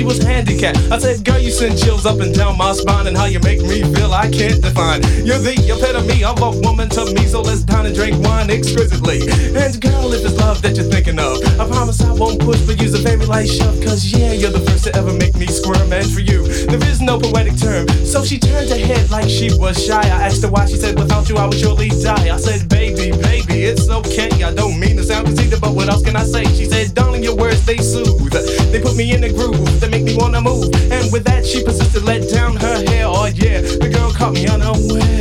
she was handicapped. I said, girl, you send chills up and down my spine, and how you make me feel I can't define. You're the epitome of a woman to me, so let's dine and drink wine exquisitely. And girl, if it's love that you're thinking of, I promise I won't push, but use a baby, light shove. Cause yeah, you're the first to ever make me squirm, and for you, there is no poetic term. So she turned her head like she was shy. I asked her why, she said, without you, I would surely die. I said, baby, baby, it's okay. I don't mean to sound conceited, but what else can I say? She said, darling, your words, they soothe. They put me in the groove, they make me wanna move. And with that, she persisted, let down her hair. Oh yeah, the girl caught me unaware.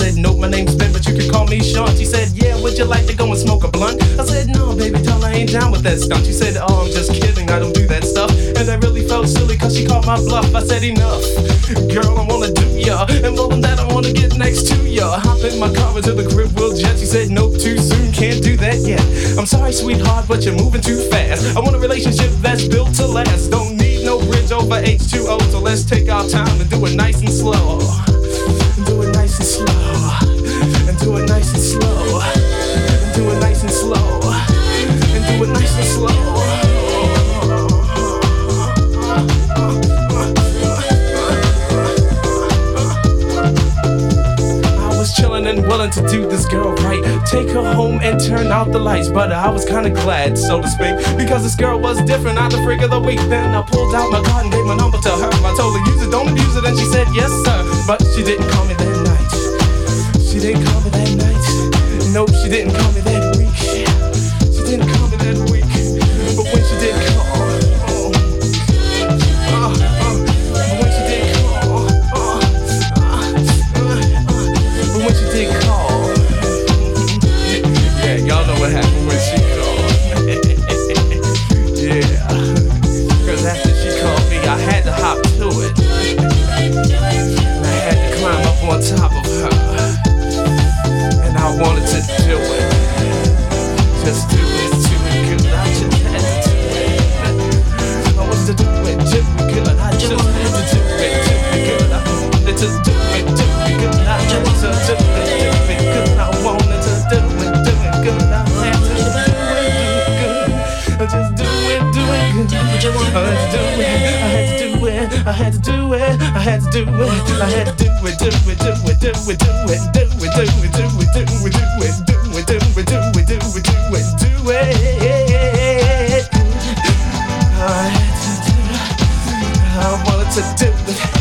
Said, Nope, my name's Ben, but you can call me Sean. She said, Yeah, would you like to go and smoke a blunt? I said, No, baby, doll, I ain't down with that stunt. She said, Oh, I'm just kidding, I don't do that stuff. And I really felt silly cause she called my bluff. I said, Enough, girl, I wanna do ya. And more than that, I wanna get next to ya. Hop in my car into the crib, will jet. She said, Nope, too soon, can't do that yet. I'm sorry, sweetheart, but you're moving too fast. I want a relationship that's built to last. Don't need no bridge over H2O, so let's take our time and do it nice and slow. To do this girl right. Take her home and turn out the lights. But I was kinda glad, so to speak, because this girl was different. I'm the freak of the week. Then I pulled out my card and gave my number to her. I told her, use it, don't abuse it. And she said, yes, sir. But she didn't call me that night. She didn't call me that night. No, she didn't call me that week. Do it. Just do it, do it good. I just had to do it. I wanted to do it, do it good. I just had to do it, do it good. I wanted to do it, do it good. I just to do it, do it good. I wanted to do it, do it good. I had to do it, do it good. Just do it, do it good. Had to do it, I had to do it, I had to do it, I had to do it, had do it, do it, do it, do it, do it, do it, do it, do it, do it, do it, do it, it, do it, do it, do it, do it, do it, I wanted to do it.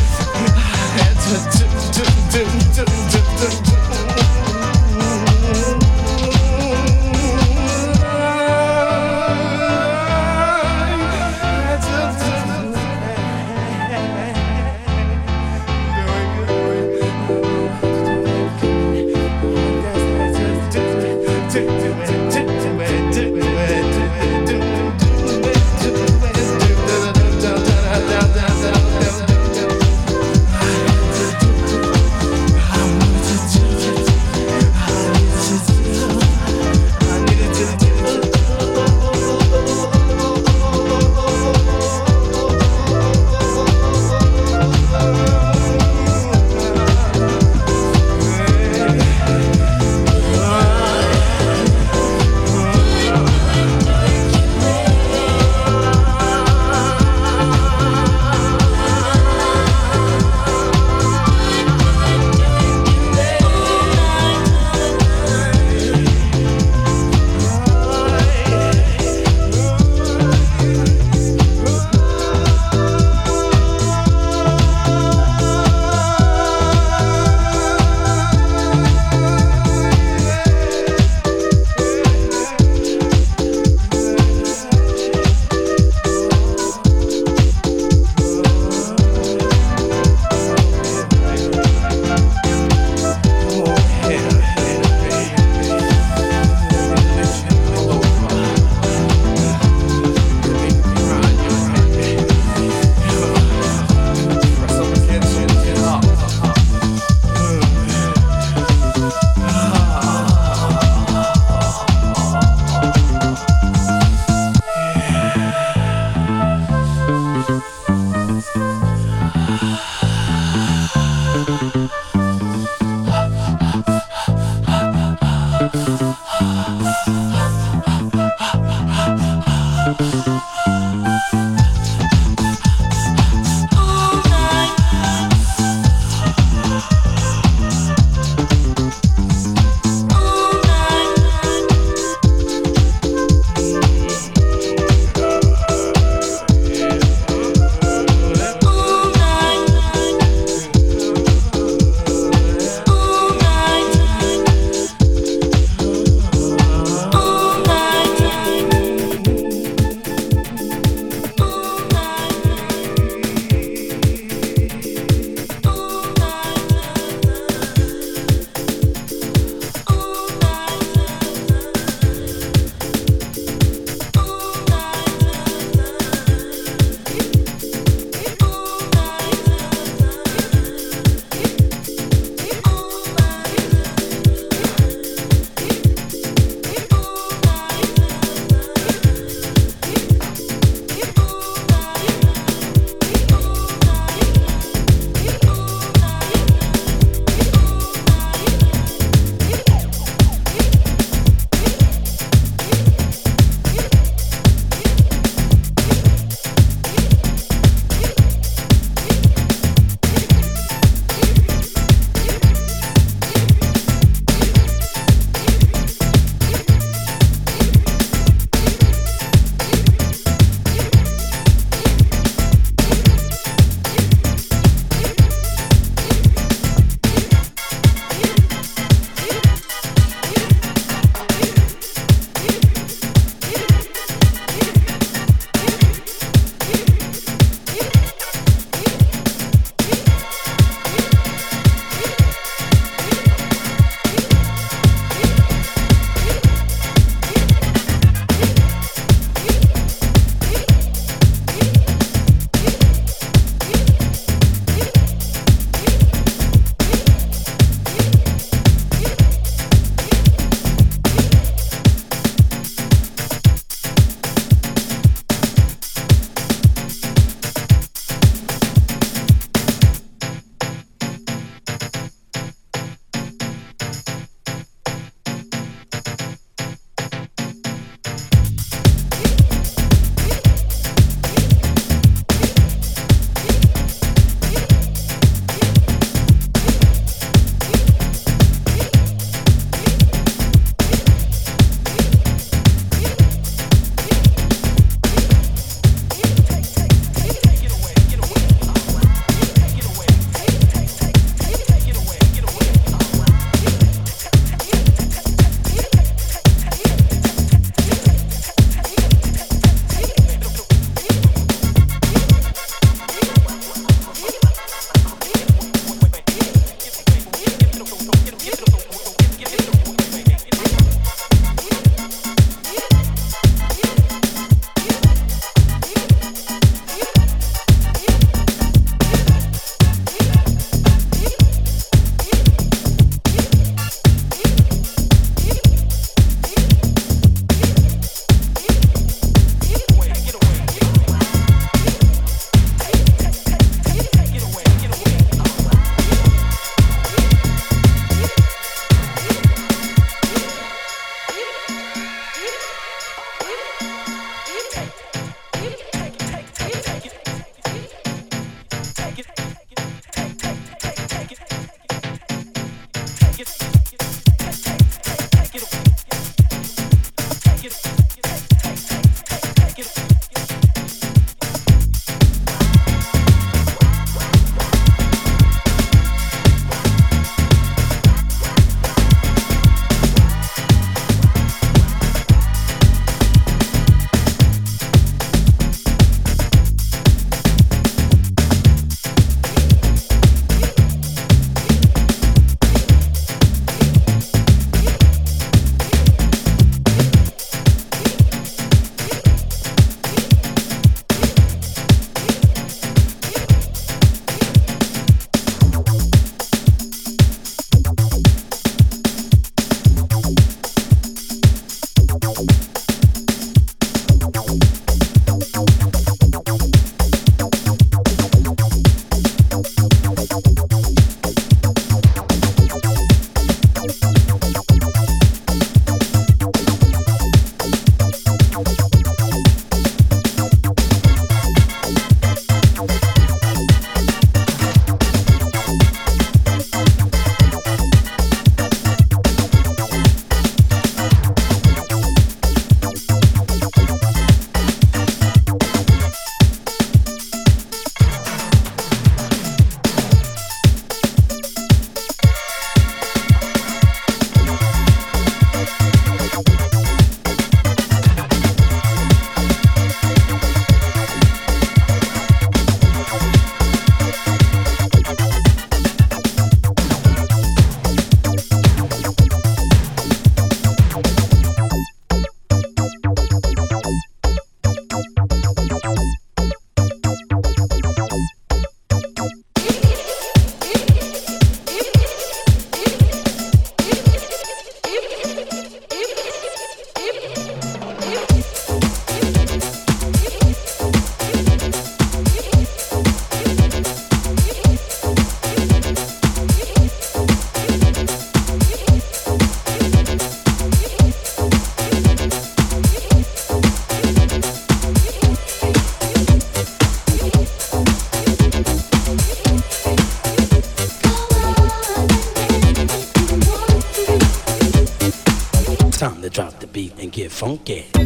funky.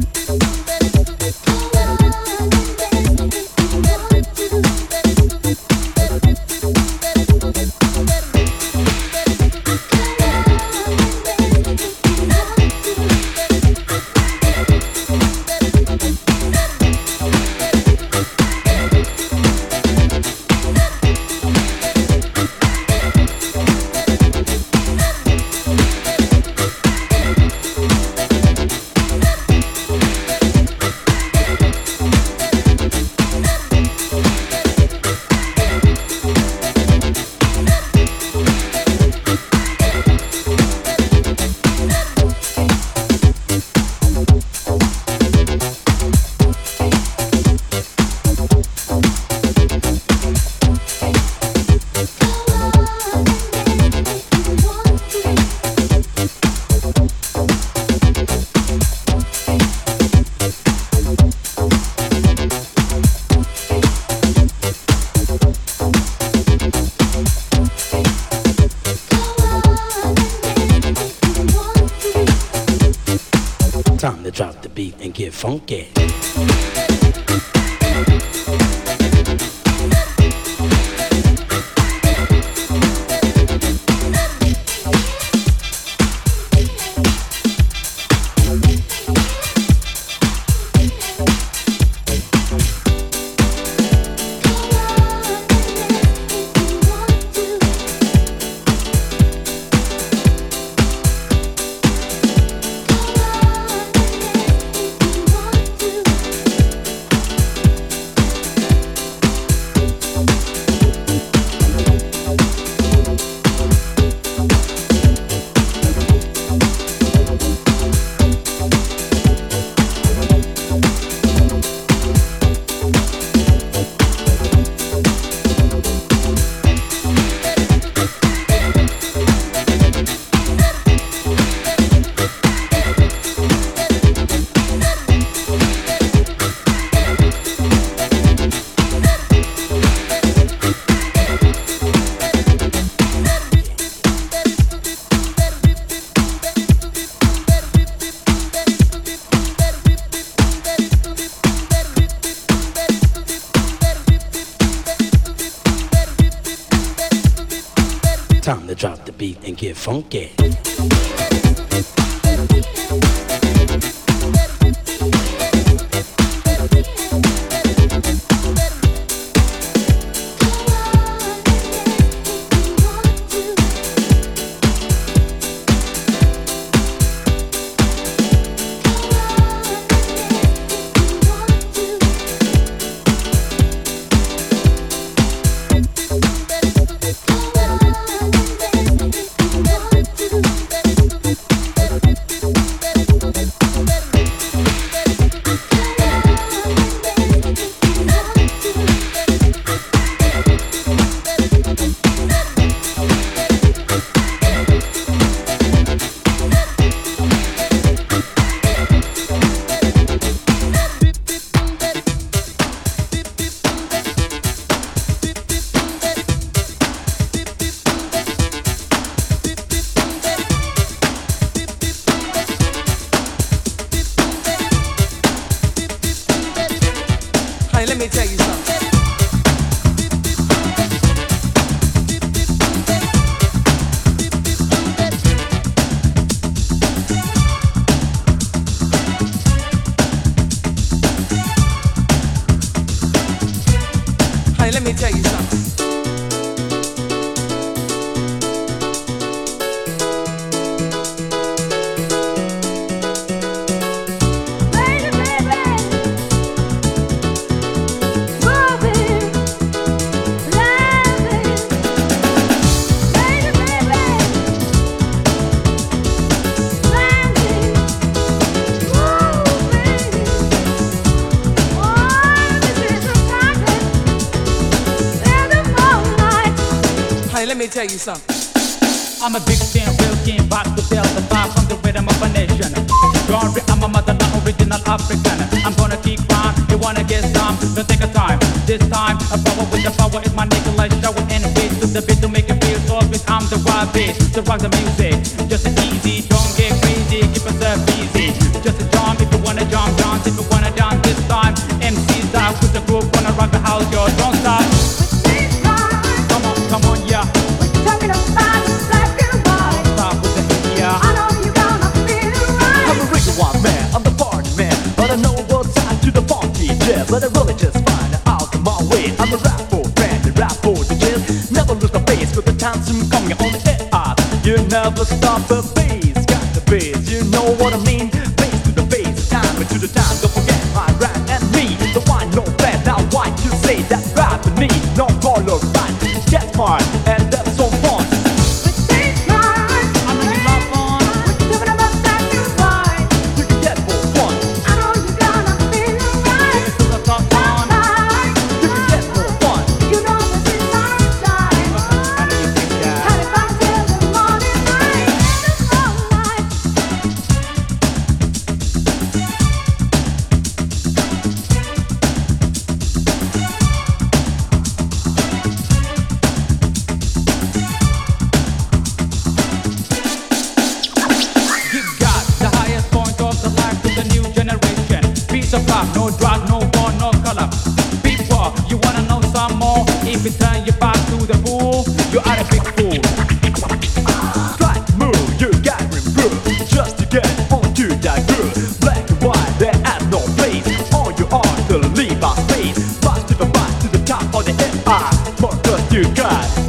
Get funky. Funky. This time, a power with the power is my nigga, like it and beat to the beat to make it feel so. I'm the wild beat, to rock the music, FI. More dust you got.